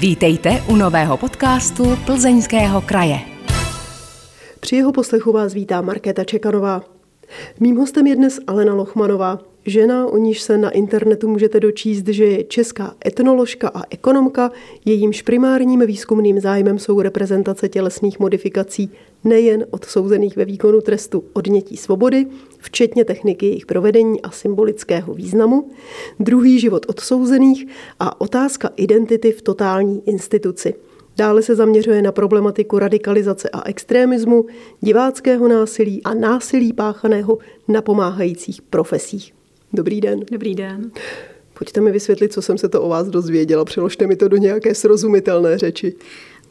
Vítejte u nového podcastu Plzeňského kraje. Při jeho poslechu vás vítá Markéta Čekanová. Mým hostem je dnes Alena Lochmanová, žena, o níž se na internetu můžete dočíst, že je česká etnoložka a ekonomka, jejímž primárním výzkumným zájmem jsou reprezentace tělesných modifikací nejen odsouzených ve výkonu trestu odnětí svobody, včetně techniky jejich provedení a symbolického významu, druhý život odsouzených a otázka identity v totální instituci. Dále se zaměřuje na problematiku radikalizace a extremismu, diváckého násilí a násilí páchaného na pomáhajících profesích. Dobrý den. Dobrý den. Pojďte mi vysvětlit, co jsem se to o vás dozvěděla. Přeložte mi to do nějaké srozumitelné řeči.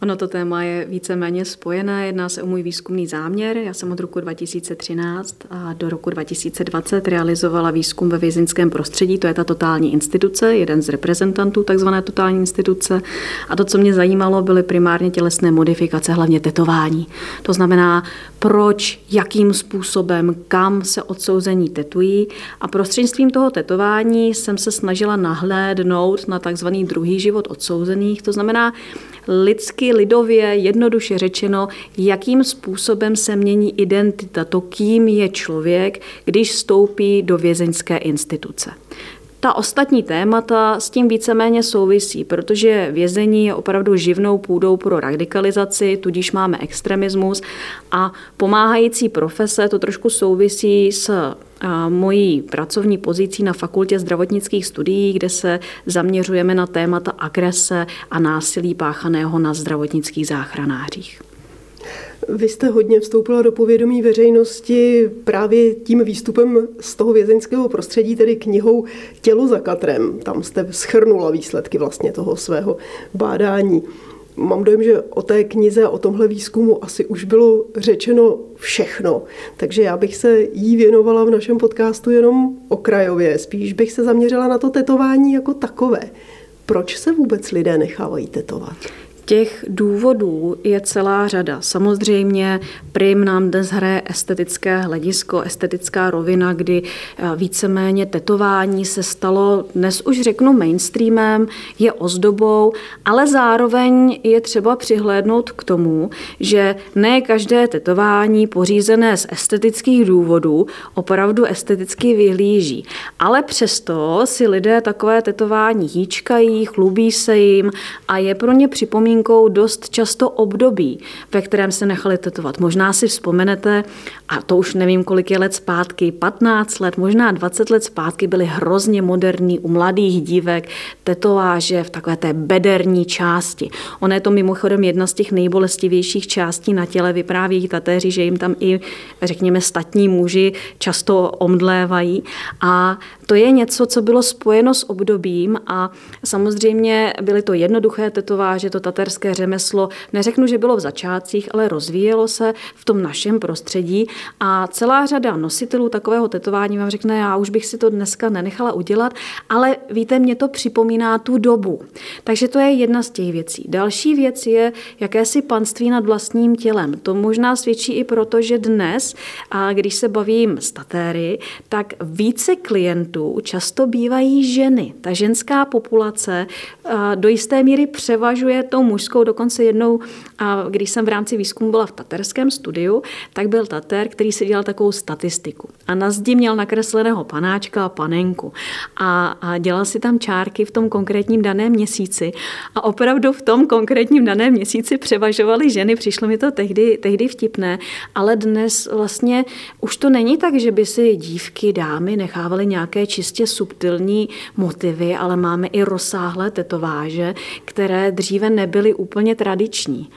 Ono to téma je víceméně spojené. Jedná se o můj výzkumný záměr. Já jsem od roku 2013 a do roku 2020 realizovala výzkum ve vězeňském prostředí. To je ta totální instituce, jeden z reprezentantů takzvané totální instituce. A to, co mě zajímalo, byly primárně tělesné modifikace, hlavně tetování. To znamená, proč, jakým způsobem, kam se odsouzení tetují. A prostřednictvím toho tetování jsem se snažila nahlédnout na takzvaný druhý život odsouzených. To znamená, lidsky, lidově, jednoduše řečeno, jakým způsobem se mění identita, to, kým je člověk, když vstoupí do vězeňské instituce. Ta ostatní témata s tím víceméně souvisí, protože vězení je opravdu živnou půdou pro radikalizaci, tudíž máme extremismus a pomáhající profese to trošku souvisí s mojí pracovní pozicí na Fakultě zdravotnických studií, kde se zaměřujeme na témata agrese a násilí páchaného na zdravotnických záchranářích. Vy jste hodně vstoupila do povědomí veřejnosti právě tím výstupem z toho vězeňského prostředí, tedy knihou Tělo za katrem. Tam jste schrnula výsledky vlastně toho svého bádání. Mám dojem, že o té knize a o tomhle výzkumu asi už bylo řečeno všechno, takže já bych se jí věnovala v našem podcastu jenom okrajově. Spíš bych se zaměřila na to tetování jako takové. Proč se vůbec lidé nechávají tetovat? Těch důvodů je celá řada. Samozřejmě prim nám dnes hraje estetické hledisko, estetická rovina, kdy eh, víceméně tetování se stalo, dnes už řeknu mainstreamem, je ozdobou, ale zároveň je třeba přihlédnout k tomu, že ne každé tetování pořízené z estetických důvodů opravdu esteticky vyhlíží. Ale přesto si lidé takové tetování hýčkají, chlubí se jim a je pro ně připomínka připomínkou dost často období, ve kterém se nechali tetovat. Možná si vzpomenete, a to už nevím, kolik je let zpátky, 15 let, možná 20 let zpátky byly hrozně moderní u mladých dívek tetováže v takové té bederní části. Ono je to mimochodem jedna z těch nejbolestivějších částí na těle, vypráví tatéři, že jim tam i, řekněme, statní muži často omdlévají. A to je něco, co bylo spojeno s obdobím a samozřejmě byly to jednoduché tetováže, to tatéř taterské řemeslo, neřeknu, že bylo v začátcích, ale rozvíjelo se v tom našem prostředí a celá řada nositelů takového tetování vám řekne, já už bych si to dneska nenechala udělat, ale víte, mě to připomíná tu dobu. Takže to je jedna z těch věcí. Další věc je jakési panství nad vlastním tělem. To možná svědčí i proto, že dnes, a když se bavím s tatéry, tak více klientů často bývají ženy. Ta ženská populace do jisté míry převažuje tomu mužskou, dokonce jednou, a když jsem v rámci výzkumu byla v taterském studiu, tak byl tater, který si dělal takovou statistiku. A na zdi měl nakresleného panáčka a panenku. A, a dělal si tam čárky v tom konkrétním daném měsíci. A opravdu v tom konkrétním daném měsíci převažovaly ženy. Přišlo mi to tehdy, tehdy vtipné, ale dnes vlastně už to není tak, že by si dívky, dámy nechávaly nějaké čistě subtilní motivy, ale máme i rozsáhlé tetováže, které dříve nebyly byly úplně tradiční.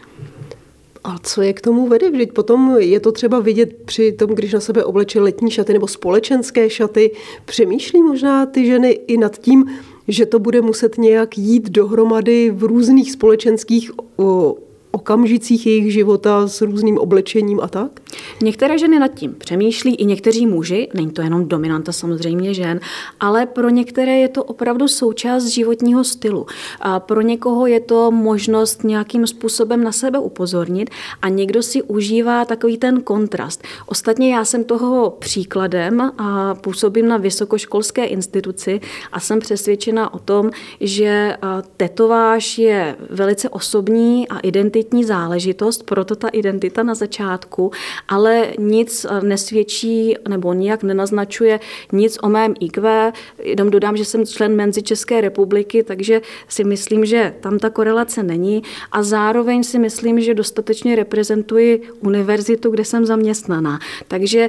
A co je k tomu vede? Vždyť potom je to třeba vidět při tom, když na sebe obleče letní šaty nebo společenské šaty. Přemýšlí možná ty ženy i nad tím, že to bude muset nějak jít dohromady v různých společenských okamžicích jejich života s různým oblečením a tak? Některé ženy nad tím přemýšlí, i někteří muži, není to jenom dominanta samozřejmě žen, ale pro některé je to opravdu součást životního stylu. A pro někoho je to možnost nějakým způsobem na sebe upozornit a někdo si užívá takový ten kontrast. Ostatně já jsem toho příkladem a působím na vysokoškolské instituci a jsem přesvědčena o tom, že tetováž je velice osobní a identitní záležitost, proto ta identita na začátku, ale nic nesvědčí nebo nijak nenaznačuje nic o mém IQ. Jenom dodám, že jsem člen Menzi České republiky, takže si myslím, že tam ta korelace není a zároveň si myslím, že dostatečně reprezentuji univerzitu, kde jsem zaměstnaná. Takže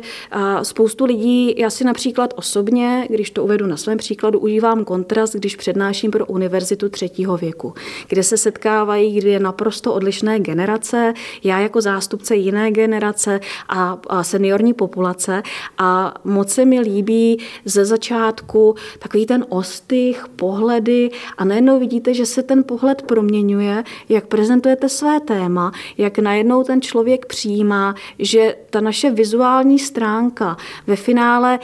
spoustu lidí, já si například osobně, když to uvedu na svém příkladu, užívám kontrast, když přednáším pro univerzitu třetího věku, kde se setkávají, kdy je naprosto odlišné generace, já jako zástupce jiné generace a, a seniorní populace. A moc se mi líbí ze začátku takový ten ostych, pohledy. A najednou vidíte, že se ten pohled proměňuje, jak prezentujete své téma, jak najednou ten člověk přijímá, že ta naše vizuální stránka ve finále,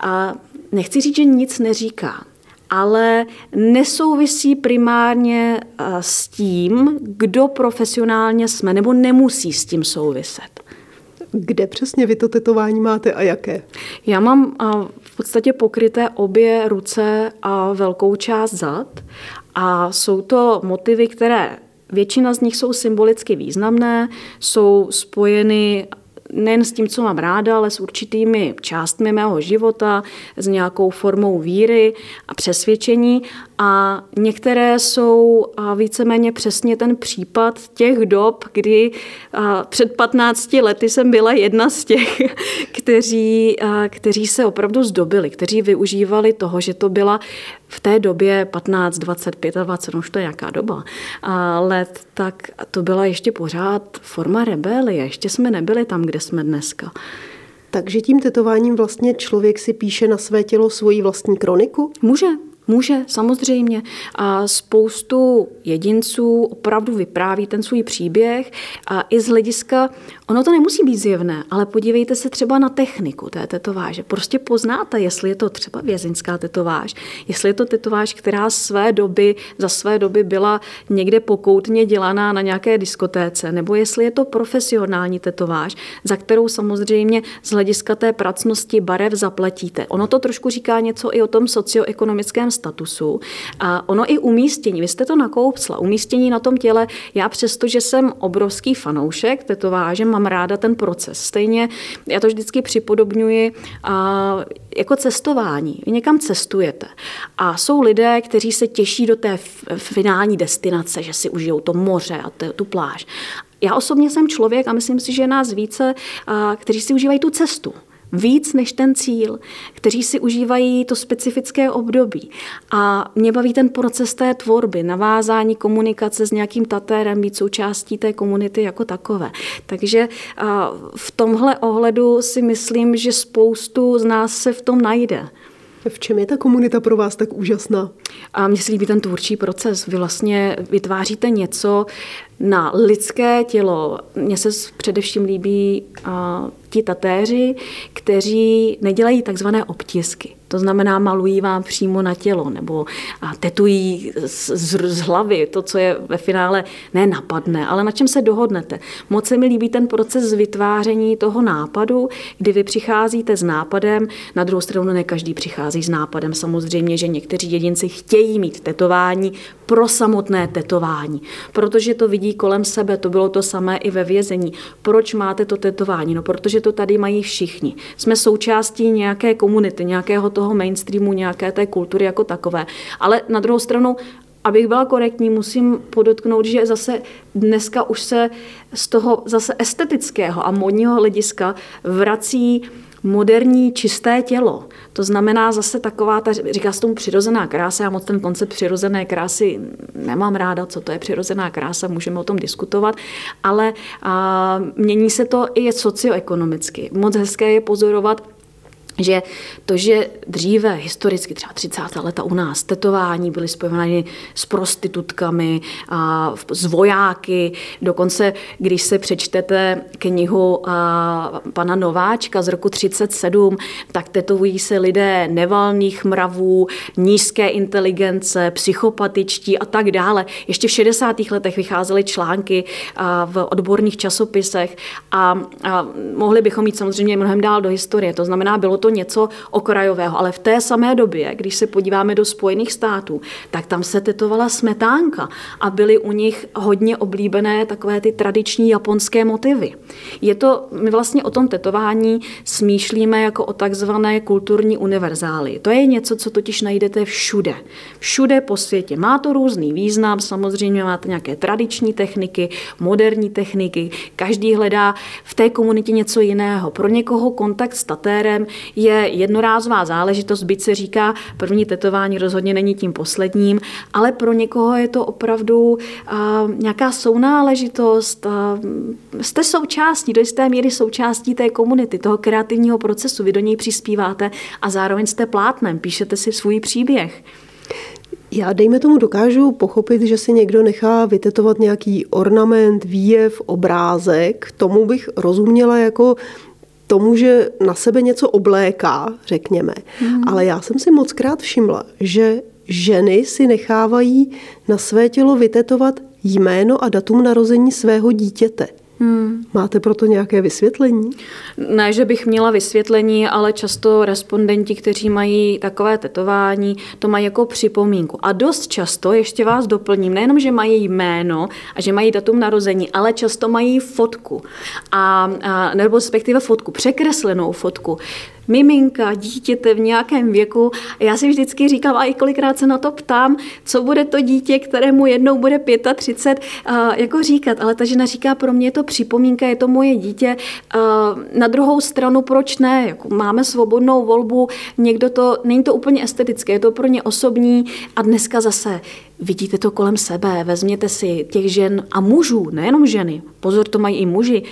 a nechci říct, že nic neříká, ale nesouvisí primárně s tím, kdo profesionálně jsme, nebo nemusí s tím souviset. Kde přesně vy to tetování máte a jaké? Já mám v podstatě pokryté obě ruce a velkou část zad a jsou to motivy, které Většina z nich jsou symbolicky významné, jsou spojeny nejen s tím, co mám ráda, ale s určitými částmi mého života, s nějakou formou víry a přesvědčení. A některé jsou víceméně přesně ten případ těch dob, kdy před 15 lety jsem byla jedna z těch, kteří, kteří se opravdu zdobili, kteří využívali toho, že to byla v té době 15, 25 a 20, už to je nějaká doba let, tak to byla ještě pořád forma rebelie. Ještě jsme nebyli tam, kde jsme dneska. Takže tím tetováním vlastně člověk si píše na své tělo svoji vlastní kroniku? Může, Může, samozřejmě. A spoustu jedinců opravdu vypráví ten svůj příběh a i z hlediska, ono to nemusí být zjevné, ale podívejte se třeba na techniku té tetováže. Prostě poznáte, jestli je to třeba vězeňská tetováž, jestli je to tetováž, která své doby, za své doby byla někde pokoutně dělaná na nějaké diskotéce, nebo jestli je to profesionální tetováž, za kterou samozřejmě z hlediska té pracnosti barev zaplatíte. Ono to trošku říká něco i o tom socioekonomickém statusu. A ono i umístění, vy jste to nakoupsla, umístění na tom těle, já přesto, že jsem obrovský fanoušek tetováže, mám ráda ten proces. Stejně já to vždycky připodobňuji a, jako cestování. Vy někam cestujete a jsou lidé, kteří se těší do té finální destinace, že si užijou to moře a tu pláž. Já osobně jsem člověk a myslím si, že je nás více, kteří si užívají tu cestu víc než ten cíl, kteří si užívají to specifické období. A mě baví ten proces té tvorby, navázání komunikace s nějakým tatérem, být součástí té komunity jako takové. Takže v tomhle ohledu si myslím, že spoustu z nás se v tom najde. V čem je ta komunita pro vás tak úžasná? A mně se líbí ten tvůrčí proces. Vy vlastně vytváříte něco na lidské tělo. Mně se především líbí a, ti tatéři, kteří nedělají takzvané obtisky. To znamená, malují vám přímo na tělo nebo tetují z, z, z hlavy to, co je ve finále ne napadne, ale na čem se dohodnete. Moc se mi líbí ten proces vytváření toho nápadu, kdy vy přicházíte s nápadem, na druhou stranu ne každý přichází s nápadem. Samozřejmě, že někteří jedinci chtějí mít tetování pro samotné tetování, protože to vidí kolem sebe, to bylo to samé i ve vězení. Proč máte to tetování? No, protože to tady mají všichni. Jsme součástí nějaké komunity, nějakého toho mainstreamu, nějaké té kultury jako takové. Ale na druhou stranu abych byla korektní, musím podotknout, že zase dneska už se z toho zase estetického a modního hlediska vrací moderní čisté tělo. To znamená zase taková, ta, říká se tomu přirozená krása, já moc ten koncept přirozené krásy nemám ráda, co to je přirozená krása, můžeme o tom diskutovat, ale a, mění se to i socioekonomicky. Moc hezké je pozorovat že to, že dříve historicky, třeba 30. leta u nás, tetování byly spojovány s prostitutkami, a s vojáky, dokonce když se přečtete knihu a, pana Nováčka z roku 37, tak tetovují se lidé nevalných mravů, nízké inteligence, psychopatičtí a tak dále. Ještě v 60. letech vycházely články v odborných časopisech a, a mohli bychom jít samozřejmě mnohem dál do historie. To znamená, bylo to něco okrajového, ale v té samé době, když se podíváme do Spojených států, tak tam se tetovala smetánka a byly u nich hodně oblíbené takové ty tradiční japonské motivy. Je to, my vlastně o tom tetování smýšlíme jako o takzvané kulturní univerzály. To je něco, co totiž najdete všude. Všude po světě. Má to různý význam, samozřejmě máte nějaké tradiční techniky, moderní techniky, každý hledá v té komunitě něco jiného. Pro někoho kontakt s tatérem je jednorázová záležitost, byť se říká, první tetování rozhodně není tím posledním, ale pro někoho je to opravdu uh, nějaká sounáležitost. Uh, jste součástí, do jisté míry součástí té komunity, toho kreativního procesu, vy do něj přispíváte a zároveň jste plátnem, píšete si svůj příběh. Já, dejme tomu, dokážu pochopit, že si někdo nechá vytetovat nějaký ornament, výjev, obrázek. Tomu bych rozuměla jako tomu, že na sebe něco obléká, řekněme. Hmm. Ale já jsem si moc krát všimla, že ženy si nechávají na své tělo vytetovat jméno a datum narození svého dítěte. Hmm. Máte proto nějaké vysvětlení? Ne, že bych měla vysvětlení, ale často respondenti, kteří mají takové tetování, to mají jako připomínku. A dost často, ještě vás doplním, nejenom, že mají jméno a že mají datum narození, ale často mají fotku. A, a nebo respektive fotku, překreslenou fotku miminka, dítěte v nějakém věku. Já si vždycky říkám, a i kolikrát se na to ptám, co bude to dítě, kterému jednou bude 35, uh, jako říkat. Ale ta žena říká, pro mě je to připomínka, je to moje dítě. Na druhou stranu, proč ne? Jako máme svobodnou volbu, někdo to, není to úplně estetické, je to pro ně osobní a dneska zase vidíte to kolem sebe, vezměte si těch žen a mužů, nejenom ženy, pozor, to mají i muži.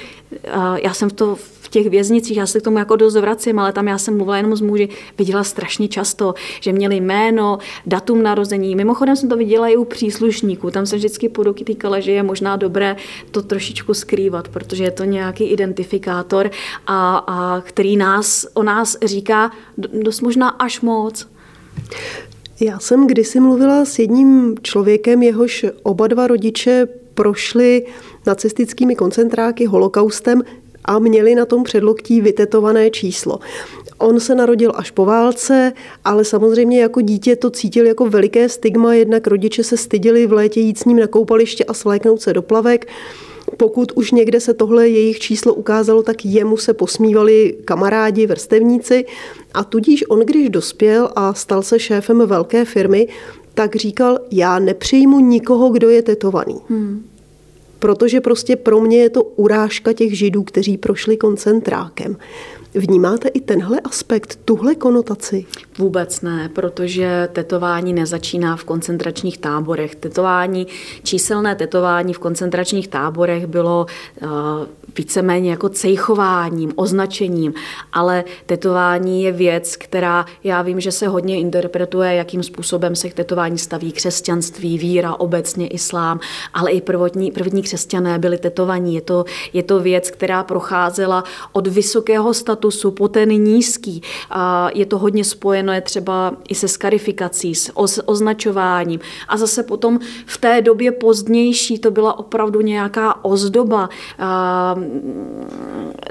Já jsem v to těch věznicích, já se k tomu jako dost vracím, ale tam já jsem mluvila jenom s muži, viděla strašně často, že měli jméno, datum narození. Mimochodem jsem to viděla i u příslušníků, tam se vždycky podotýkala, že je možná dobré to trošičku skrývat, protože je to nějaký identifikátor, a, a který nás o nás říká dost možná až moc. Já jsem kdysi mluvila s jedním člověkem, jehož oba dva rodiče prošli nacistickými koncentráky, holokaustem a měli na tom předloktí vytetované číslo. On se narodil až po válce, ale samozřejmě jako dítě to cítil jako veliké stigma, jednak rodiče se styděli v létě jít s ním na koupaliště a svléknout se do plavek. Pokud už někde se tohle jejich číslo ukázalo, tak jemu se posmívali kamarádi, vrstevníci a tudíž on, když dospěl a stal se šéfem velké firmy, tak říkal, já nepřijmu nikoho, kdo je tetovaný. Hmm. Protože prostě pro mě je to urážka těch židů, kteří prošli koncentrákem. Vnímáte i tenhle aspekt, tuhle konotaci? Vůbec ne, protože tetování nezačíná v koncentračních táborech. Tetování, číselné tetování v koncentračních táborech bylo uh, víceméně jako cejchováním, označením, ale tetování je věc, která já vím, že se hodně interpretuje, jakým způsobem se k tetování staví křesťanství, víra, obecně islám, ale i prvotní, první křesťané byli tetovaní. Je to, je to věc, která procházela od vysokého statusu po ten nízký. A je to hodně spojeno je třeba i se skarifikací, s označováním. A zase potom v té době pozdější to byla opravdu nějaká ozdoba,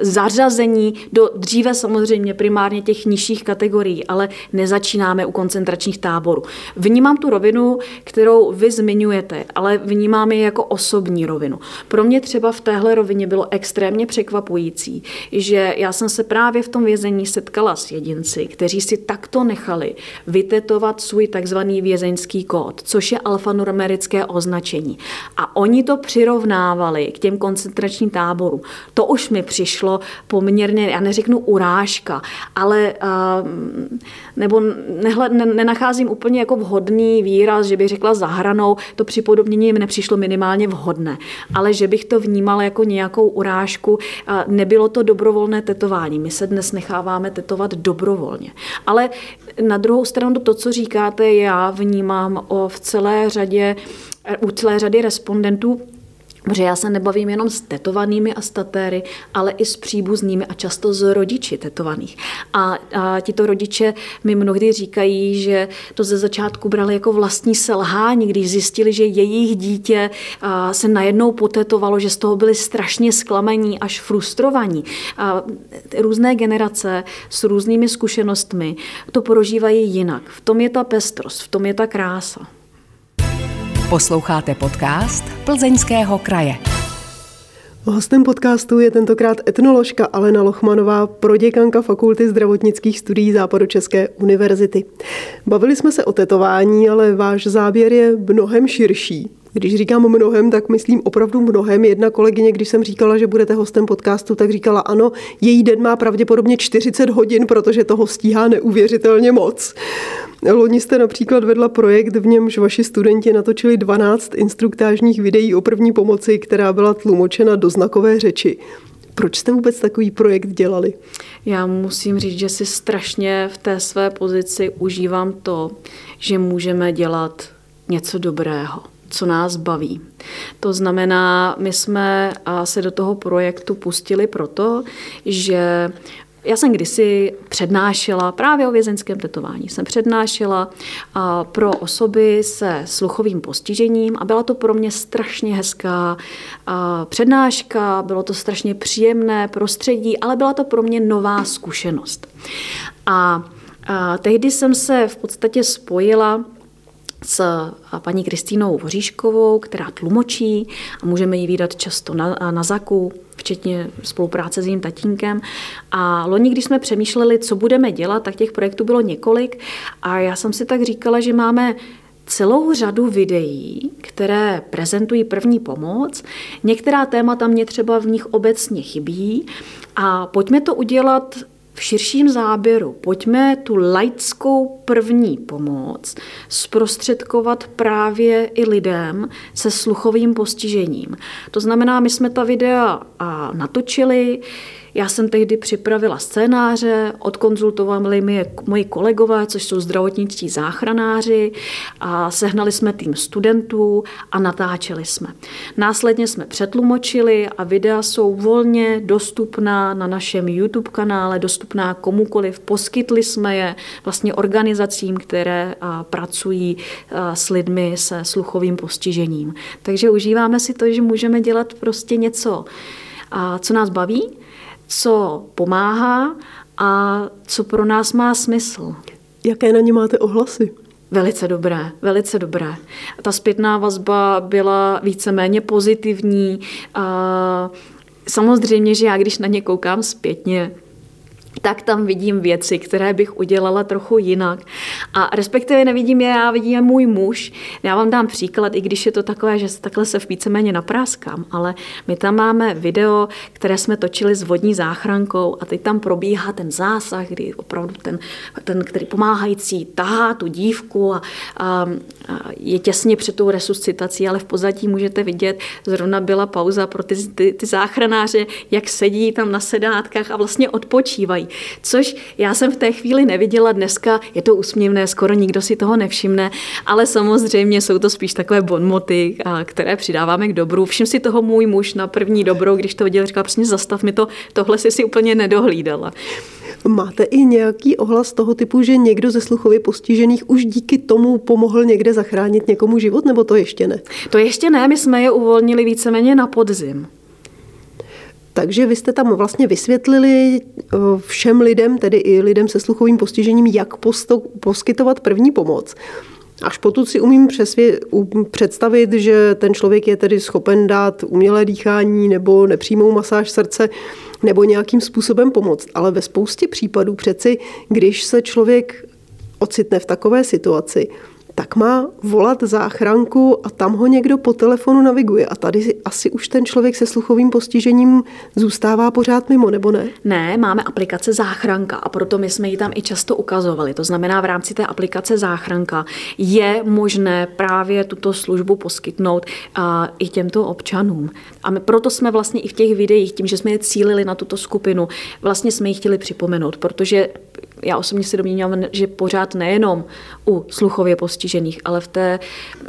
zařazení do dříve samozřejmě primárně těch nižších kategorií, ale nezačínáme u koncentračních táborů. Vnímám tu rovinu, kterou vy zmiňujete, ale vnímám ji jako osobní rovinu. Pro mě třeba v téhle rovině bylo extrémně překvapující, že já jsem se právě v tom vězení setkala s jedinci, kteří si takto nechali vytetovat svůj takzvaný vězeňský kód, což je alfanumerické označení. A oni to přirovnávali k těm koncentračním táborům. To už mi přišlo poměrně, já neřeknu urážka, ale nebo nehle, ne, nenacházím úplně jako vhodný výraz, že bych řekla zahranou, to připodobnění mi nepřišlo minimálně vhodné, ale že bych to vnímala jako nějakou urážku, nebylo to dobrovolné tetování. My se dnes necháváme tetovat dobrovolně. Ale na druhou stranu to, co říkáte, já vnímám o v celé řadě u celé řady respondentů Protože já se nebavím jenom s tetovanými a statéry, ale i s příbuznými a často s rodiči tetovaných. A, a tito rodiče mi mnohdy říkají, že to ze začátku brali jako vlastní selhání, když zjistili, že jejich dítě se najednou potetovalo, že z toho byli strašně zklamení až frustrovaní. A různé generace s různými zkušenostmi to prožívají jinak. V tom je ta pestrost, v tom je ta krása. Posloucháte podcast Plzeňského kraje. Hostem podcastu je tentokrát etnoložka Alena Lochmanová, proděkanka Fakulty zdravotnických studií Západočeské univerzity. Bavili jsme se o tetování, ale váš záběr je mnohem širší. Když říkám mnohem, tak myslím opravdu mnohem. Jedna kolegyně, když jsem říkala, že budete hostem podcastu, tak říkala ano, její den má pravděpodobně 40 hodin, protože toho stíhá neuvěřitelně moc. Loni jste například vedla projekt, v němž vaši studenti natočili 12 instruktážních videí o první pomoci, která byla tlumočena do znakové řeči. Proč jste vůbec takový projekt dělali? Já musím říct, že si strašně v té své pozici užívám to, že můžeme dělat něco dobrého co nás baví. To znamená, my jsme se do toho projektu pustili proto, že já jsem kdysi přednášela právě o vězeňském tetování. Jsem přednášela pro osoby se sluchovým postižením a byla to pro mě strašně hezká přednáška, bylo to strašně příjemné prostředí, ale byla to pro mě nová zkušenost. A tehdy jsem se v podstatě spojila s paní Kristýnou Voříškovou, která tlumočí a můžeme ji výdat často na, na ZAKu, včetně spolupráce s jejím tatínkem. A loni, když jsme přemýšleli, co budeme dělat, tak těch projektů bylo několik a já jsem si tak říkala, že máme celou řadu videí, které prezentují první pomoc. Některá témata mě třeba v nich obecně chybí a pojďme to udělat v širším záběru pojďme tu laickou první pomoc zprostředkovat právě i lidem se sluchovým postižením. To znamená, my jsme ta videa natočili, já jsem tehdy připravila scénáře, odkonzultovali mi je moji kolegové, což jsou zdravotničtí záchranáři a sehnali jsme tým studentů a natáčeli jsme. Následně jsme přetlumočili a videa jsou volně dostupná na našem YouTube kanále, dostupná komukoliv. Poskytli jsme je vlastně organizacím, které pracují s lidmi se sluchovým postižením. Takže užíváme si to, že můžeme dělat prostě něco, co nás baví, co pomáhá a co pro nás má smysl. Jaké na ně máte ohlasy? Velice dobré, velice dobré. Ta zpětná vazba byla víceméně pozitivní. A samozřejmě, že já když na ně koukám zpětně, tak tam vidím věci, které bych udělala trochu jinak. A respektive nevidím je, já vidím je můj muž. Já vám dám příklad, i když je to takové, že takhle se víceméně napráskám, ale my tam máme video, které jsme točili s vodní záchrankou a teď tam probíhá ten zásah, kdy opravdu ten, ten který pomáhající tahá tu dívku a, a, a je těsně před tou resuscitací, ale v pozadí můžete vidět, zrovna byla pauza pro ty, ty, ty záchranáře, jak sedí tam na sedátkách a vlastně odpočívají dělají. Což já jsem v té chvíli neviděla dneska, je to úsměvné, skoro nikdo si toho nevšimne, ale samozřejmě jsou to spíš takové bonmoty, které přidáváme k dobru. Všim si toho můj muž na první dobrou, když to viděl, říkal, prostě zastav mi to, tohle si si úplně nedohlídala. Máte i nějaký ohlas toho typu, že někdo ze sluchově postižených už díky tomu pomohl někde zachránit někomu život, nebo to ještě ne? To ještě ne, my jsme je uvolnili víceméně na podzim. Takže vy jste tam vlastně vysvětlili eh, všem lidem, tedy i lidem se sluchovým postižením, jak posto- poskytovat první pomoc. Až potud si umím přesvě- představit, že ten člověk je tedy schopen dát umělé dýchání nebo nepřímou masáž srdce nebo nějakým způsobem pomoct. Ale ve spoustě případů přeci, když se člověk ocitne v takové situaci, tak má volat záchranku a tam ho někdo po telefonu naviguje. A tady asi už ten člověk se sluchovým postižením zůstává pořád mimo, nebo ne? Ne, máme aplikace záchranka a proto my jsme ji tam i často ukazovali. To znamená, v rámci té aplikace záchranka je možné právě tuto službu poskytnout uh, i těmto občanům. A my proto jsme vlastně i v těch videích, tím, že jsme je cílili na tuto skupinu, vlastně jsme ji chtěli připomenout, protože já osobně si domnívám, že pořád nejenom u sluchově postižených, ale v té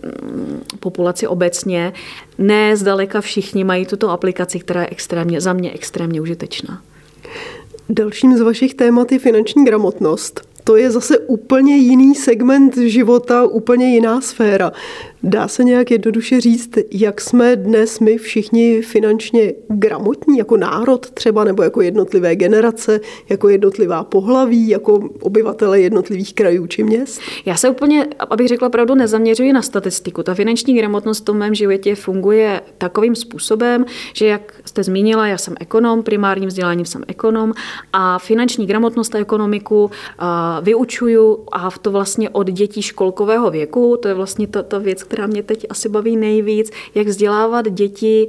mm, populaci obecně ne zdaleka všichni mají tuto aplikaci, která je extrémně, za mě extrémně užitečná. Dalším z vašich témat je finanční gramotnost to je zase úplně jiný segment života, úplně jiná sféra. Dá se nějak jednoduše říct, jak jsme dnes my všichni finančně gramotní, jako národ třeba, nebo jako jednotlivé generace, jako jednotlivá pohlaví, jako obyvatele jednotlivých krajů či měst? Já se úplně, abych řekla pravdu, nezaměřuji na statistiku. Ta finanční gramotnost v mém životě funguje takovým způsobem, že jak jste zmínila, já jsem ekonom, primárním vzděláním jsem ekonom a finanční gramotnost a ekonomiku vyučuju a to vlastně od dětí školkového věku, to je vlastně ta, ta věc, která mě teď asi baví nejvíc, jak vzdělávat děti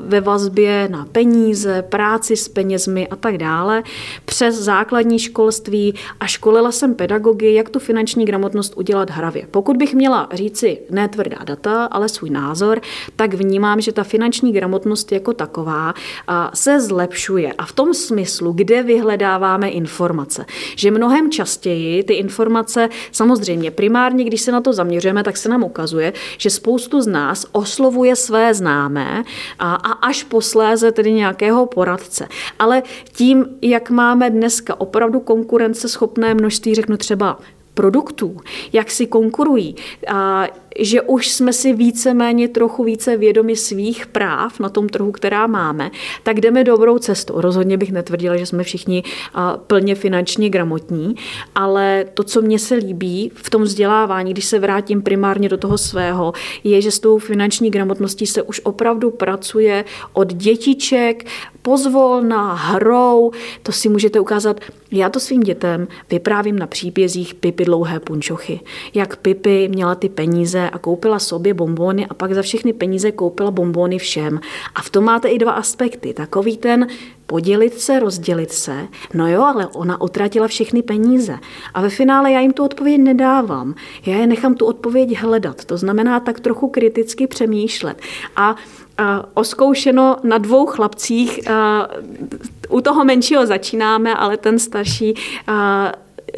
ve vazbě na peníze, práci s penězmi a tak dále, přes základní školství a školila jsem pedagogy, jak tu finanční gramotnost udělat hravě. Pokud bych měla říci ne tvrdá data, ale svůj názor, tak vnímám, že ta finanční gramotnost jako taková se zlepšuje a v tom smyslu, kde vyhledáváme informace, že mnohem častěji ty informace, samozřejmě primárně, když se na to zaměřujeme, tak se nám ukazuje, že spoustu z nás oslovuje své známé a, a až posléze tedy nějakého poradce. Ale tím, jak máme dneska opravdu konkurenceschopné množství, řeknu třeba produktů, jak si konkurují, a že už jsme si víceméně trochu více vědomi svých práv na tom trhu, která máme, tak jdeme dobrou cestou. Rozhodně bych netvrdila, že jsme všichni plně finančně gramotní, ale to, co mně se líbí v tom vzdělávání, když se vrátím primárně do toho svého, je, že s tou finanční gramotností se už opravdu pracuje od dětiček, pozvolna, hrou, to si můžete ukázat. Já to svým dětem vyprávím na příbězích Pipy dlouhé punčochy. Jak Pipy měla ty peníze a koupila sobě bombóny a pak za všechny peníze koupila bombóny všem. A v tom máte i dva aspekty. Takový ten podělit se, rozdělit se. No jo, ale ona utratila všechny peníze. A ve finále já jim tu odpověď nedávám. Já je nechám tu odpověď hledat. To znamená tak trochu kriticky přemýšlet. A oskoušeno na dvou chlapcích. U toho menšího začínáme, ale ten starší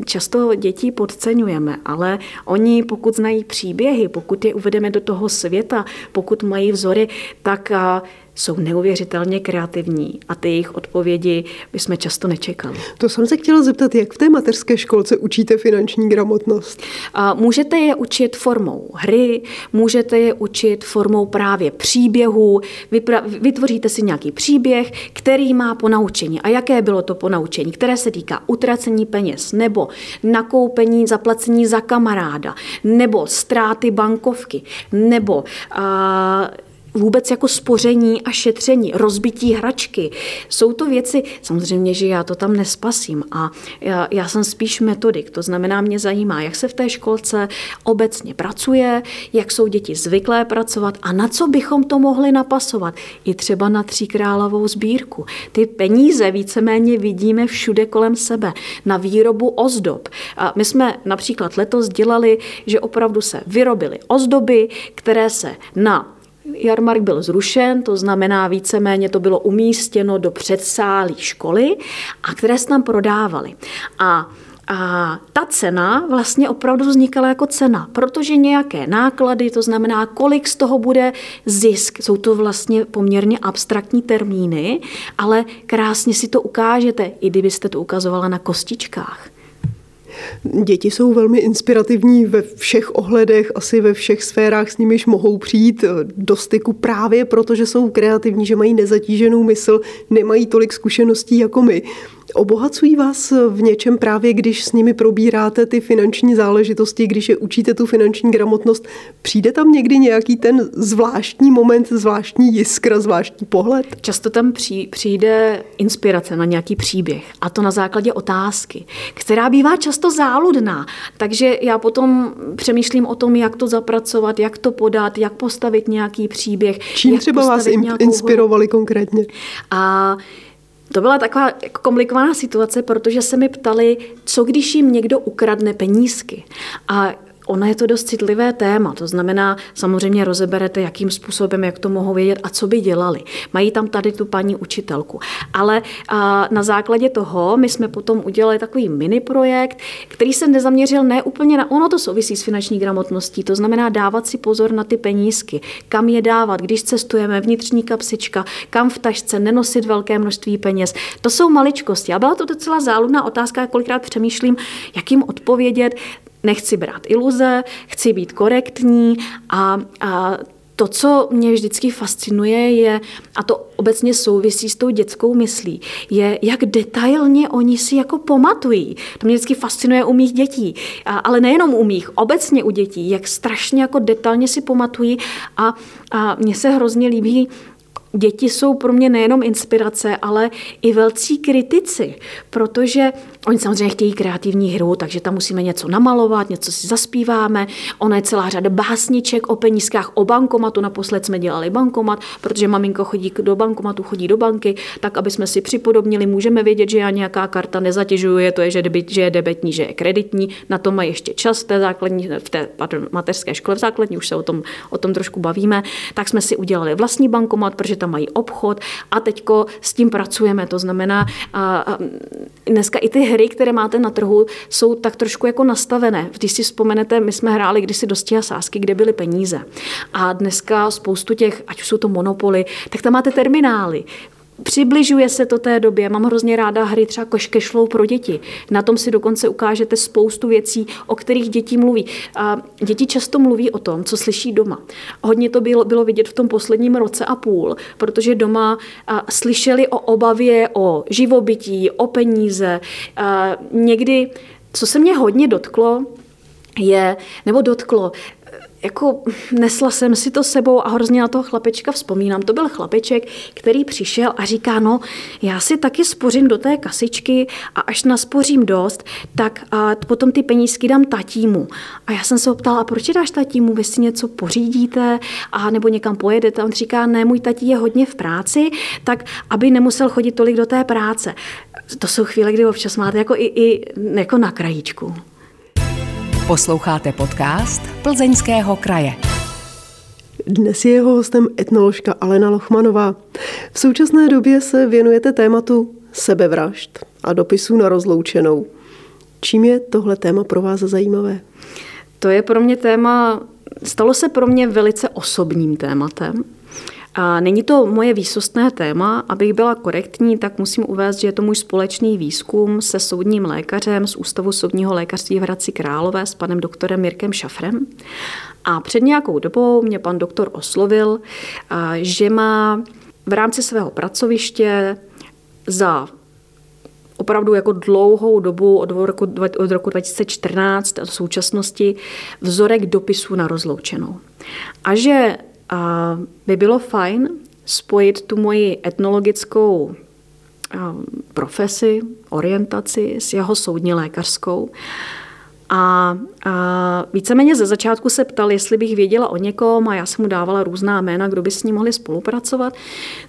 často děti podceňujeme, ale oni, pokud znají příběhy, pokud je uvedeme do toho světa, pokud mají vzory, tak jsou neuvěřitelně kreativní a ty jejich odpovědi bychom často nečekali. To jsem se chtěla zeptat, jak v té mateřské školce učíte finanční gramotnost? Můžete je učit formou hry, můžete je učit formou právě příběhů, vytvoříte si nějaký příběh, který má ponaučení. A jaké bylo to ponaučení, které se týká utracení peněz, nebo nakoupení, zaplacení za kamaráda, nebo ztráty bankovky, nebo uh, vůbec jako spoření a šetření, rozbití hračky. Jsou to věci, samozřejmě, že já to tam nespasím a já, já jsem spíš metodik, to znamená, mě zajímá, jak se v té školce obecně pracuje, jak jsou děti zvyklé pracovat a na co bychom to mohli napasovat. I třeba na tříkrálovou sbírku. Ty peníze víceméně vidíme všude kolem sebe. Na výrobu ozdob. A my jsme například letos dělali, že opravdu se vyrobily ozdoby, které se na Jarmark byl zrušen, to znamená víceméně to bylo umístěno do předsálí školy, a které se tam prodávali. A a ta cena vlastně opravdu vznikala jako cena, protože nějaké náklady, to znamená, kolik z toho bude zisk, jsou to vlastně poměrně abstraktní termíny, ale krásně si to ukážete, i kdybyste to ukazovala na kostičkách. Děti jsou velmi inspirativní ve všech ohledech, asi ve všech sférách s nimiž mohou přijít do styku právě proto, že jsou kreativní, že mají nezatíženou mysl, nemají tolik zkušeností jako my. Obohacují vás v něčem právě, když s nimi probíráte ty finanční záležitosti, když je učíte tu finanční gramotnost? Přijde tam někdy nějaký ten zvláštní moment, zvláštní jiskra, zvláštní pohled? Často tam přijde inspirace na nějaký příběh a to na základě otázky, která bývá často záludná. Takže já potom přemýšlím o tom, jak to zapracovat, jak to podat, jak postavit nějaký příběh. Čím třeba vás inspirovali konkrétně? A to byla taková jako komplikovaná situace, protože se mi ptali, co když jim někdo ukradne penízky. A Ono je to dost citlivé téma, to znamená, samozřejmě rozeberete, jakým způsobem, jak to mohou vědět a co by dělali. Mají tam tady tu paní učitelku. Ale a, na základě toho my jsme potom udělali takový mini projekt, který se nezaměřil ne úplně na, ono to souvisí s finanční gramotností, to znamená dávat si pozor na ty penízky, kam je dávat, když cestujeme, vnitřní kapsička, kam v tašce, nenosit velké množství peněz. To jsou maličkosti. A byla to docela záludná otázka, kolikrát přemýšlím, jak jim odpovědět nechci brát iluze, chci být korektní a, a to, co mě vždycky fascinuje, je, a to obecně souvisí s tou dětskou myslí, je, jak detailně oni si jako pamatují. To mě vždycky fascinuje u mých dětí, a, ale nejenom u mých, obecně u dětí, jak strašně jako detailně si pamatují a, a mně se hrozně líbí děti jsou pro mě nejenom inspirace, ale i velcí kritici, protože oni samozřejmě chtějí kreativní hru, takže tam musíme něco namalovat, něco si zaspíváme. Ona je celá řada básniček o penízkách, o bankomatu. Naposled jsme dělali bankomat, protože maminko chodí do bankomatu, chodí do banky, tak aby jsme si připodobnili, můžeme vědět, že já nějaká karta nezatěžuje, to je, že, debit, že je debetní, že je kreditní. Na to mají ještě čas v té, základní, v té pardon, mateřské škole v základní, už se o tom, o tom trošku bavíme. Tak jsme si udělali vlastní bankomat, protože tam mají obchod a teďko s tím pracujeme. To znamená, a, dneska i ty hry, které máte na trhu, jsou tak trošku jako nastavené. Když si vzpomenete, my jsme hráli kdysi dosti a sásky, kde byly peníze. A dneska spoustu těch, ať už jsou to monopoly, tak tam máte terminály. Přibližuje se to té době. Mám hrozně ráda hry třeba koškešlou pro děti. Na tom si dokonce ukážete spoustu věcí, o kterých děti mluví. A děti často mluví o tom, co slyší doma. Hodně to bylo, bylo vidět v tom posledním roce a půl, protože doma a, slyšeli o obavě, o živobytí, o peníze. A, někdy, co se mě hodně dotklo, je, nebo dotklo, jako nesla jsem si to sebou a hrozně na toho chlapečka vzpomínám. To byl chlapeček, který přišel a říká, no já si taky spořím do té kasičky a až naspořím dost, tak a potom ty penízky dám tatímu. A já jsem se ho ptala, a proč dáš tatímu? Vy si něco pořídíte a nebo někam pojedete? On říká, ne, můj tatí je hodně v práci, tak aby nemusel chodit tolik do té práce. To jsou chvíle, kdy občas máte jako i, i jako na krajíčku. Posloucháte podcast Plzeňského kraje. Dnes je jeho hostem etnoložka Alena Lochmanová. V současné době se věnujete tématu sebevražd a dopisů na rozloučenou. Čím je tohle téma pro vás zajímavé? To je pro mě téma, stalo se pro mě velice osobním tématem. A není to moje výsostné téma, abych byla korektní, tak musím uvést, že je to můj společný výzkum se soudním lékařem z Ústavu soudního lékařství v Hradci Králové s panem doktorem Mirkem Šafrem. A před nějakou dobou mě pan doktor oslovil, že má v rámci svého pracoviště za opravdu jako dlouhou dobu od roku, od roku 2014 do současnosti vzorek dopisů na rozloučenou. A že a by bylo fajn spojit tu moji etnologickou profesi, orientaci s jeho soudně lékařskou. A, a víceméně ze začátku se ptal, jestli bych věděla o někom a já jsem mu dávala různá jména, kdo by s ním mohli spolupracovat.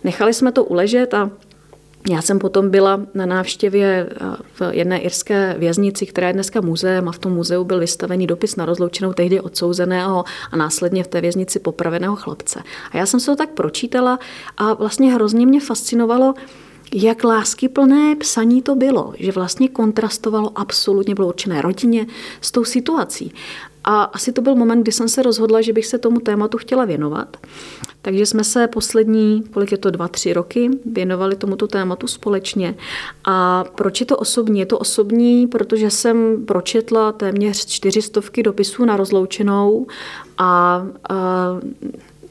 Nechali jsme to uležet a já jsem potom byla na návštěvě eh, v jedné irské věznici, která je dneska muzeem a v tom muzeu byl vystavený dopis na rozloučenou tehdy odsouzeného a následně v té věznici popraveného chlapce. A já jsem se to tak pročítala a vlastně hrozně mě fascinovalo, jak láskyplné psaní to bylo, že vlastně kontrastovalo absolutně, bylo určené rodině s tou situací. A asi to byl moment, kdy jsem se rozhodla, že bych se tomu tématu chtěla věnovat. Takže jsme se poslední, kolik je to, dva, tři roky, věnovali tomuto tématu společně. A proč je to osobní? Je to osobní, protože jsem pročetla téměř čtyřistovky dopisů na rozloučenou a, a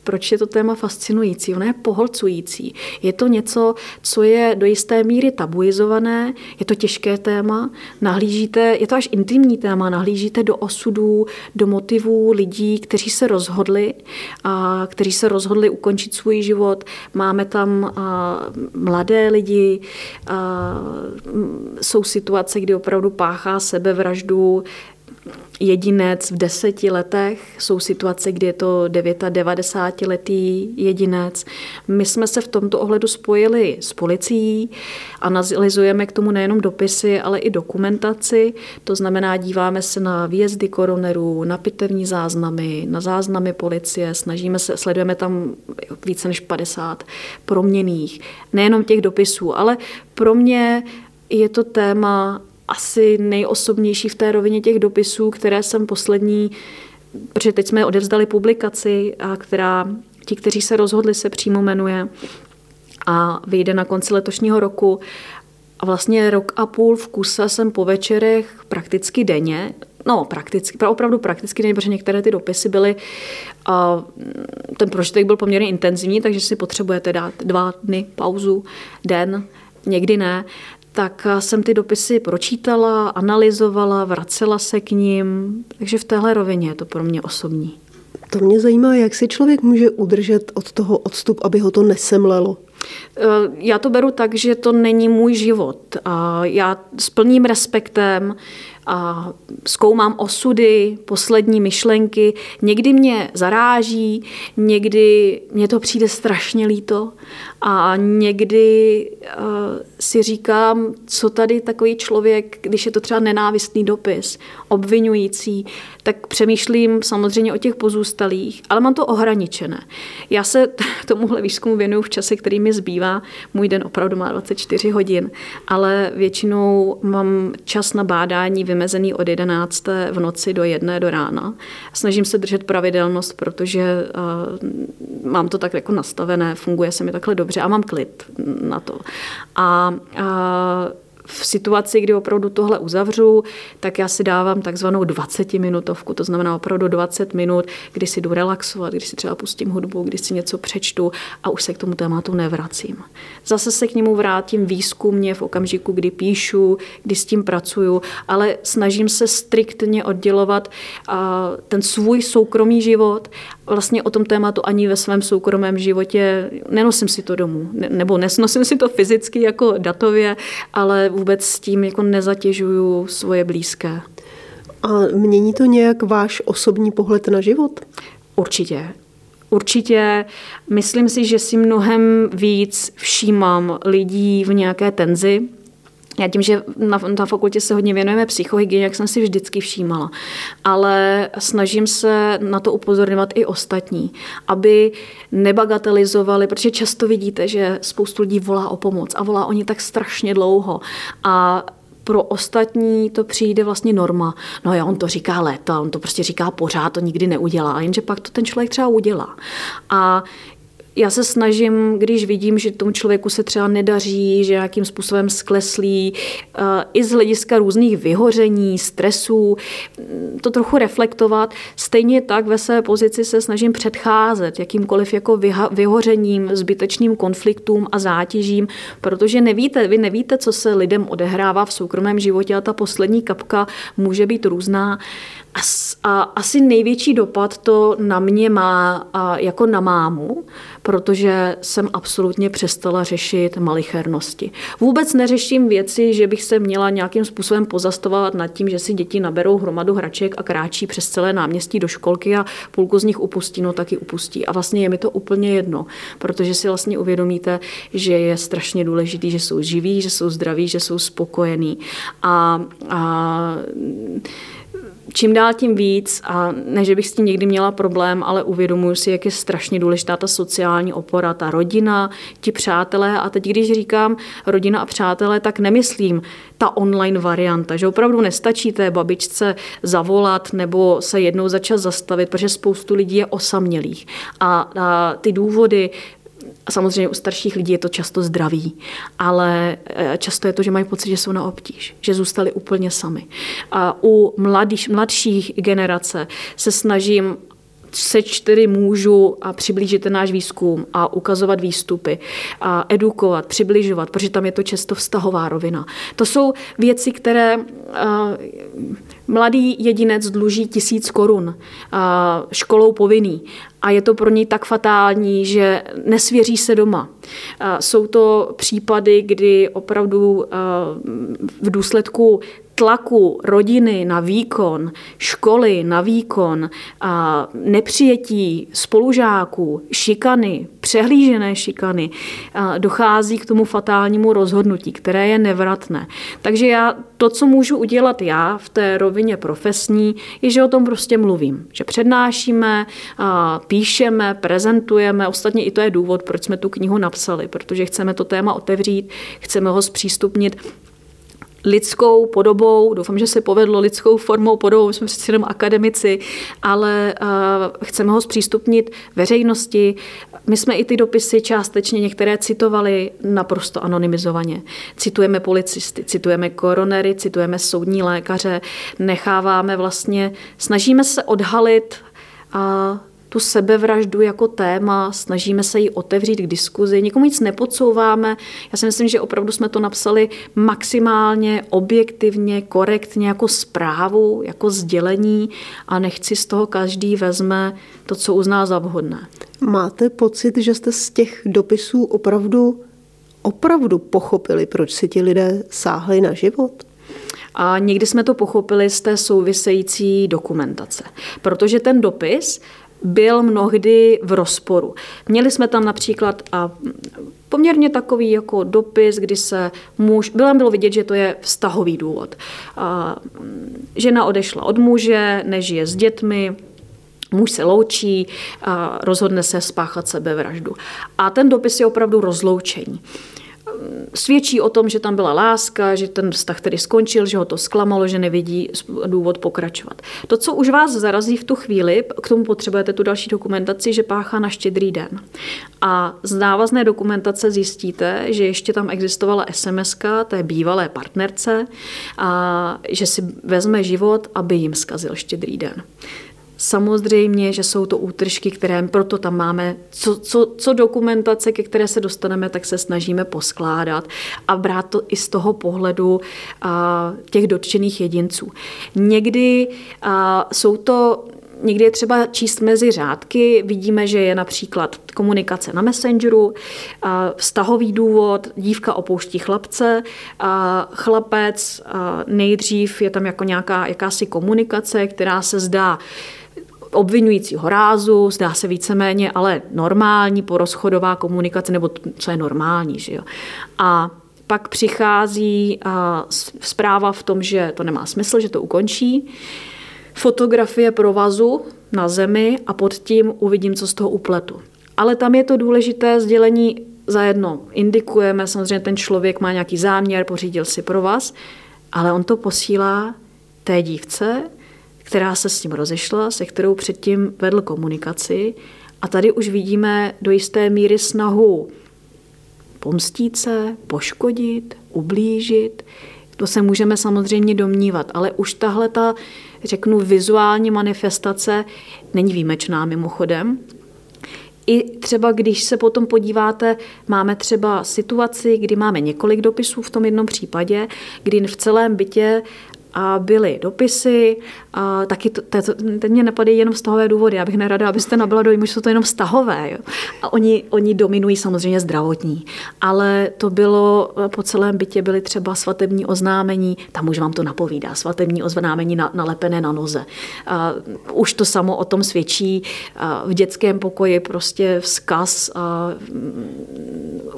proč je to téma fascinující? Ono je pohlcující. Je to něco, co je do jisté míry tabuizované, je to těžké téma, nahlížíte, je to až intimní téma, nahlížíte do osudů, do motivů lidí, kteří se rozhodli, a kteří se rozhodli ukončit svůj život. Máme tam a, mladé lidi, a, jsou situace, kdy opravdu páchá sebevraždu jedinec v deseti letech, jsou situace, kdy je to 99-letý jedinec. My jsme se v tomto ohledu spojili s policií, analyzujeme k tomu nejenom dopisy, ale i dokumentaci, to znamená díváme se na výjezdy koronerů, na pitevní záznamy, na záznamy policie, snažíme se, sledujeme tam více než 50 proměných, nejenom těch dopisů, ale pro mě je to téma asi nejosobnější v té rovině těch dopisů, které jsem poslední, protože teď jsme odevzdali publikaci, a která ti, kteří se rozhodli, se přímo jmenuje a vyjde na konci letošního roku. A vlastně rok a půl v kuse jsem po večerech prakticky denně, no prakticky, opravdu prakticky denně, protože některé ty dopisy byly, a ten prožitek byl poměrně intenzivní, takže si potřebujete dát dva dny pauzu, den, někdy ne, tak jsem ty dopisy pročítala, analyzovala, vracela se k ním, takže v téhle rovině je to pro mě osobní. To mě zajímá, jak si člověk může udržet od toho odstup, aby ho to nesemlelo. Eh, já to beru tak, že to není můj život. Já s plným respektem a zkoumám osudy, poslední myšlenky. Někdy mě zaráží, někdy mě to přijde strašně líto a někdy uh, si říkám, co tady takový člověk, když je to třeba nenávistný dopis, obvinující, tak přemýšlím samozřejmě o těch pozůstalých, ale mám to ohraničené. Já se tomuhle výzkumu věnuju v čase, který mi zbývá. Můj den opravdu má 24 hodin, ale většinou mám čas na bádání vymezený od 11. v noci do jedné do rána. Snažím se držet pravidelnost, protože uh, mám to tak jako nastavené, funguje se mi takhle dobře a mám klid na to. A, a v situaci, kdy opravdu tohle uzavřu, tak já si dávám takzvanou 20-minutovku, to znamená opravdu 20 minut, kdy si jdu relaxovat, kdy si třeba pustím hudbu, kdy si něco přečtu a už se k tomu tématu nevracím. Zase se k němu vrátím výzkumně v okamžiku, kdy píšu, kdy s tím pracuju, ale snažím se striktně oddělovat ten svůj soukromý život vlastně o tom tématu ani ve svém soukromém životě nenosím si to domů, nebo nesnosím si to fyzicky jako datově, ale vůbec s tím jako nezatěžuju svoje blízké. A mění to nějak váš osobní pohled na život? Určitě. Určitě myslím si, že si mnohem víc všímám lidí v nějaké tenzi, já tím, že na, na fakultě se hodně věnujeme psychohygieně, jak jsem si vždycky všímala. Ale snažím se na to upozorňovat i ostatní, aby nebagatelizovali, protože často vidíte, že spoustu lidí volá o pomoc a volá oni tak strašně dlouho. A pro ostatní to přijde vlastně norma. No jo, on to říká léta, on to prostě říká pořád, to nikdy neudělá, jenže pak to ten člověk třeba udělá. A já se snažím, když vidím, že tomu člověku se třeba nedaří, že nějakým způsobem skleslí, eh, i z hlediska různých vyhoření, stresů, to trochu reflektovat. Stejně tak ve své pozici se snažím předcházet jakýmkoliv jako vyhořením, zbytečným konfliktům a zátěžím, protože nevíte, vy nevíte, co se lidem odehrává v soukromém životě a ta poslední kapka může být různá. A asi největší dopad to na mě má jako na mámu, protože jsem absolutně přestala řešit malichernosti. Vůbec neřeším věci, že bych se měla nějakým způsobem pozastovat nad tím, že si děti naberou hromadu hraček a kráčí přes celé náměstí do školky a půlku z nich upustí, no taky upustí. A vlastně je mi to úplně jedno, protože si vlastně uvědomíte, že je strašně důležitý, že jsou živí, že jsou zdraví, že jsou spokojení. A, a čím dál tím víc, a ne, že bych s tím někdy měla problém, ale uvědomuji si, jak je strašně důležitá ta sociální opora, ta rodina, ti přátelé. A teď, když říkám rodina a přátelé, tak nemyslím ta online varianta, že opravdu nestačí té babičce zavolat nebo se jednou za čas zastavit, protože spoustu lidí je osamělých. A, a ty důvody samozřejmě u starších lidí je to často zdraví, ale eh, často je to, že mají pocit, že jsou na obtíž, že zůstali úplně sami. A u mladých, mladších generace se snažím se čtyři můžu a přiblížit ten náš výzkum a ukazovat výstupy a edukovat, přibližovat, protože tam je to často vztahová rovina. To jsou věci, které mladý jedinec dluží tisíc korun školou povinný a je to pro něj tak fatální, že nesvěří se doma. Jsou to případy, kdy opravdu v důsledku tlaku rodiny na výkon, školy na výkon, a nepřijetí spolužáků, šikany, přehlížené šikany, a dochází k tomu fatálnímu rozhodnutí, které je nevratné. Takže já to, co můžu udělat já v té rovině profesní, je, že o tom prostě mluvím. Že přednášíme, a píšeme, prezentujeme. Ostatně i to je důvod, proč jsme tu knihu napsali, protože chceme to téma otevřít, chceme ho zpřístupnit lidskou podobou, doufám, že se povedlo lidskou formou, podobou, jsme přeci jenom akademici, ale uh, chceme ho zpřístupnit veřejnosti. My jsme i ty dopisy částečně některé citovali naprosto anonymizovaně. Citujeme policisty, citujeme koronery, citujeme soudní lékaře, necháváme vlastně, snažíme se odhalit a tu sebevraždu jako téma, snažíme se ji otevřít k diskuzi, nikomu nic nepodsouváme. Já si myslím, že opravdu jsme to napsali maximálně objektivně, korektně jako zprávu, jako sdělení a nechci z toho každý vezme to, co uzná za vhodné. Máte pocit, že jste z těch dopisů opravdu, opravdu pochopili, proč si ti lidé sáhli na život? A někdy jsme to pochopili z té související dokumentace. Protože ten dopis byl mnohdy v rozporu. Měli jsme tam například a poměrně takový jako dopis, kdy se muž, bylo bylo vidět, že to je vztahový důvod. A žena odešla od muže, nežije s dětmi, muž se loučí a rozhodne se spáchat sebevraždu. A ten dopis je opravdu rozloučení svědčí o tom, že tam byla láska, že ten vztah tedy skončil, že ho to zklamalo, že nevidí důvod pokračovat. To, co už vás zarazí v tu chvíli, k tomu potřebujete tu další dokumentaci, že páchá na štědrý den. A z návazné dokumentace zjistíte, že ještě tam existovala SMS té bývalé partnerce a že si vezme život, aby jim zkazil štědrý den. Samozřejmě, že jsou to útržky, které proto tam máme, co, co, co dokumentace, ke které se dostaneme, tak se snažíme poskládat a brát to i z toho pohledu a, těch dotčených jedinců. Někdy a, jsou to Někdy je třeba číst mezi řádky, vidíme, že je například komunikace na Messengeru, vztahový důvod, dívka opouští chlapce, chlapec nejdřív je tam jako nějaká jakási komunikace, která se zdá obvinujícího rázu, zdá se víceméně, ale normální porozchodová komunikace, nebo co je normální. Že jo? A pak přichází zpráva v tom, že to nemá smysl, že to ukončí. Fotografie provazu na zemi a pod tím uvidím, co z toho upletu. Ale tam je to důležité sdělení zajedno. Indikujeme, samozřejmě ten člověk má nějaký záměr, pořídil si pro vás, ale on to posílá té dívce, která se s ním rozešla, se kterou předtím vedl komunikaci. A tady už vidíme do jisté míry snahu pomstít se, poškodit, ublížit. To se můžeme samozřejmě domnívat, ale už tahle ta, řeknu, vizuální manifestace není výjimečná mimochodem. I třeba, když se potom podíváte, máme třeba situaci, kdy máme několik dopisů v tom jednom případě, kdy v celém bytě a byly dopisy, a taky to, to, teď mě napadají jenom vztahové důvody. Já bych nerada, abyste nabila dojmu, že jsou to jenom vztahové. Jo. A oni, oni dominují samozřejmě zdravotní. Ale to bylo, po celém bytě byly třeba svatební oznámení, tam už vám to napovídá, svatební oznámení na, nalepené na noze. A už to samo o tom svědčí. A v dětském pokoji prostě vzkaz a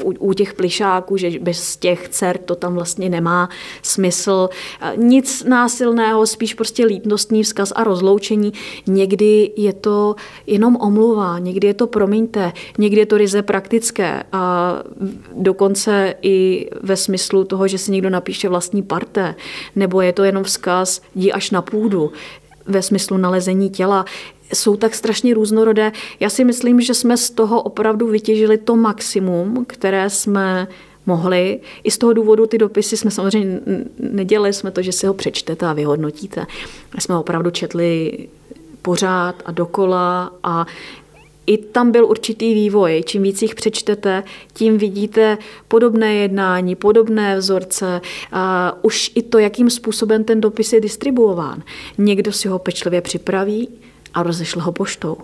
u, u těch plišáků, že bez těch dcer to tam vlastně nemá smysl. A nic násilného, spíš prostě líbnostní vzkaz a rozloučení. Někdy je to jenom omluva, někdy je to promiňte, někdy je to ryze praktické a dokonce i ve smyslu toho, že si někdo napíše vlastní parte, nebo je to jenom vzkaz jdi až na půdu ve smyslu nalezení těla jsou tak strašně různorodé. Já si myslím, že jsme z toho opravdu vytěžili to maximum, které jsme mohli. I z toho důvodu ty dopisy jsme samozřejmě nedělali jsme to, že si ho přečtete a vyhodnotíte. Jsme opravdu četli pořád a dokola a i tam byl určitý vývoj. Čím víc jich přečtete, tím vidíte podobné jednání, podobné vzorce, a už i to, jakým způsobem ten dopis je distribuován. Někdo si ho pečlivě připraví a rozešle ho poštou.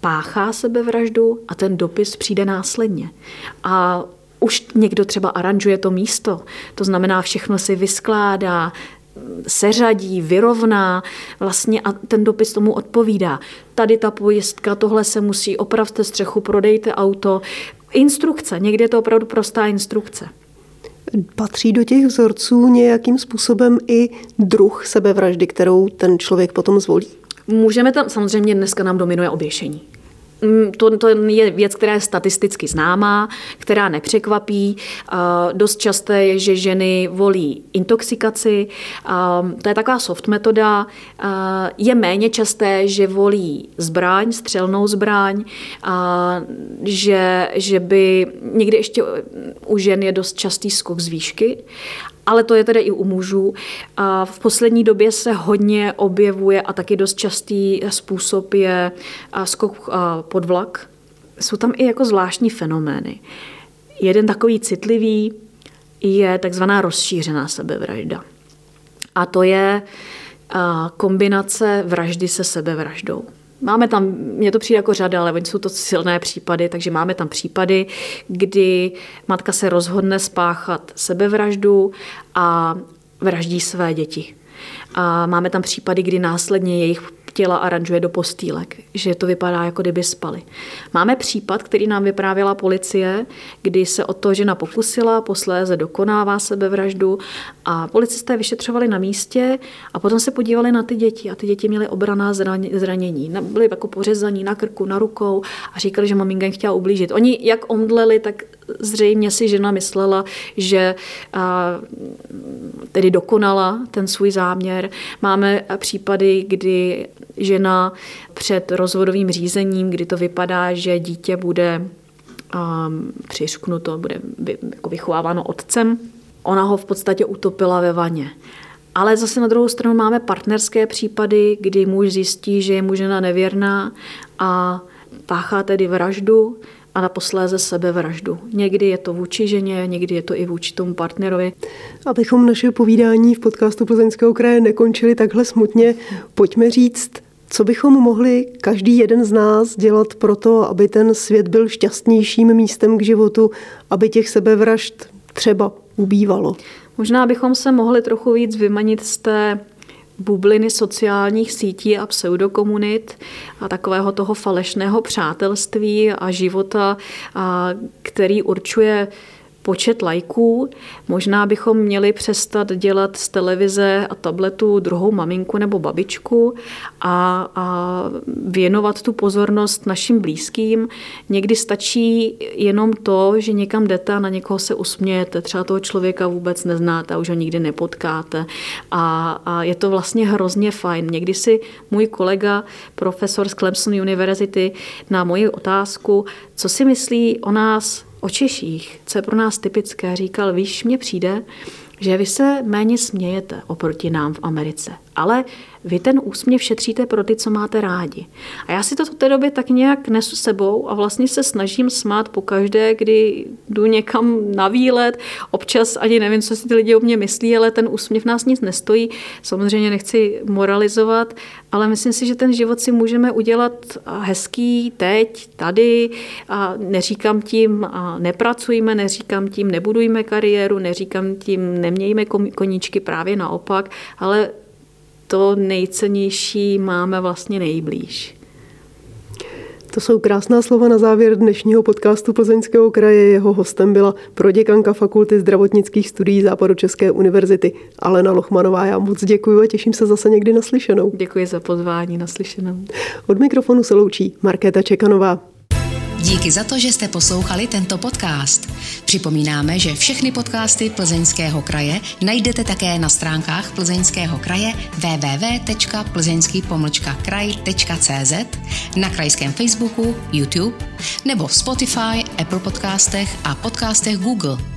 Páchá sebevraždu a ten dopis přijde následně. A už někdo třeba aranžuje to místo, to znamená, všechno si vyskládá, seřadí, vyrovná vlastně a ten dopis tomu odpovídá. Tady ta pojistka, tohle se musí, opravte střechu, prodejte auto. Instrukce, někdy je to opravdu prostá instrukce. Patří do těch vzorců nějakým způsobem i druh sebevraždy, kterou ten člověk potom zvolí? Můžeme tam, samozřejmě dneska nám dominuje oběšení. Mm, to, to je věc, která je statisticky známá, která nepřekvapí. Dost časté je, že ženy volí intoxikaci. To je taková soft metoda. Je méně časté, že volí zbraň, střelnou zbraň, že, že by někdy ještě u žen je dost častý skok z výšky ale to je tedy i u mužů. A v poslední době se hodně objevuje a taky dost častý způsob je skok pod vlak. Jsou tam i jako zvláštní fenomény. Jeden takový citlivý je takzvaná rozšířená sebevražda. A to je kombinace vraždy se sebevraždou. Máme tam, mně to přijde jako řada, ale oni jsou to silné případy, takže máme tam případy, kdy matka se rozhodne spáchat sebevraždu a vraždí své děti. A máme tam případy, kdy následně jejich těla aranžuje do postýlek, že to vypadá, jako kdyby spali. Máme případ, který nám vyprávěla policie, kdy se o to žena pokusila, posléze dokonává sebevraždu a policisté vyšetřovali na místě a potom se podívali na ty děti a ty děti měly obraná zranění. Byly jako pořezaní na krku, na rukou a říkali, že maminka jim chtěla ublížit. Oni jak omdleli, tak zřejmě si žena myslela, že tedy dokonala ten svůj záměr. Máme případy, kdy žena před rozvodovým řízením, kdy to vypadá, že dítě bude um, přišknuto, bude vy, jako vychováváno otcem, ona ho v podstatě utopila ve vaně. Ale zase na druhou stranu máme partnerské případy, kdy muž zjistí, že je mu žena nevěrná a páchá tedy vraždu a na posléze sebevraždu. Někdy je to vůči ženě, někdy je to i vůči tomu partnerovi. Abychom naše povídání v podcastu Plzeňského kraje nekončili takhle smutně, pojďme říct, co bychom mohli každý jeden z nás dělat pro to, aby ten svět byl šťastnějším místem k životu, aby těch sebevražd třeba ubývalo? Možná bychom se mohli trochu víc vymanit z té bubliny sociálních sítí a pseudokomunit a takového toho falešného přátelství a života, a který určuje počet lajků. Možná bychom měli přestat dělat z televize a tabletu druhou maminku nebo babičku a, a věnovat tu pozornost našim blízkým. Někdy stačí jenom to, že někam jdete a na někoho se usmějete. Třeba toho člověka vůbec neznáte a už ho nikdy nepotkáte. A, a je to vlastně hrozně fajn. Někdy si můj kolega, profesor z Clemson University, na moji otázku, co si myslí o nás o Češích, co je pro nás typické, říkal, víš, mně přijde, že vy se méně smějete oproti nám v Americe, ale vy ten úsměv šetříte pro ty, co máte rádi. A já si to v té době tak nějak nesu sebou a vlastně se snažím smát po každé, kdy jdu někam na výlet. Občas ani nevím, co si ty lidi o mě myslí, ale ten úsměv nás nic nestojí. Samozřejmě nechci moralizovat, ale myslím si, že ten život si můžeme udělat hezký teď, tady. A neříkám tím, a nepracujme, neříkám tím, nebudujme kariéru, neříkám tím, nemějme koníčky, právě naopak, ale to nejcennější máme vlastně nejblíž. To jsou krásná slova na závěr dnešního podcastu Plzeňského kraje. Jeho hostem byla proděkanka Fakulty zdravotnických studií Západočeské univerzity Alena Lochmanová. Já moc děkuji a těším se zase někdy naslyšenou. Děkuji za pozvání naslyšenou. Od mikrofonu se loučí Markéta Čekanová. Díky za to, že jste poslouchali tento podcast. Připomínáme, že všechny podcasty Plzeňského kraje najdete také na stránkách Plzeňského kraje www.plzeňský-kraj.cz, na krajském Facebooku, YouTube nebo v Spotify, Apple podcastech a podcastech Google.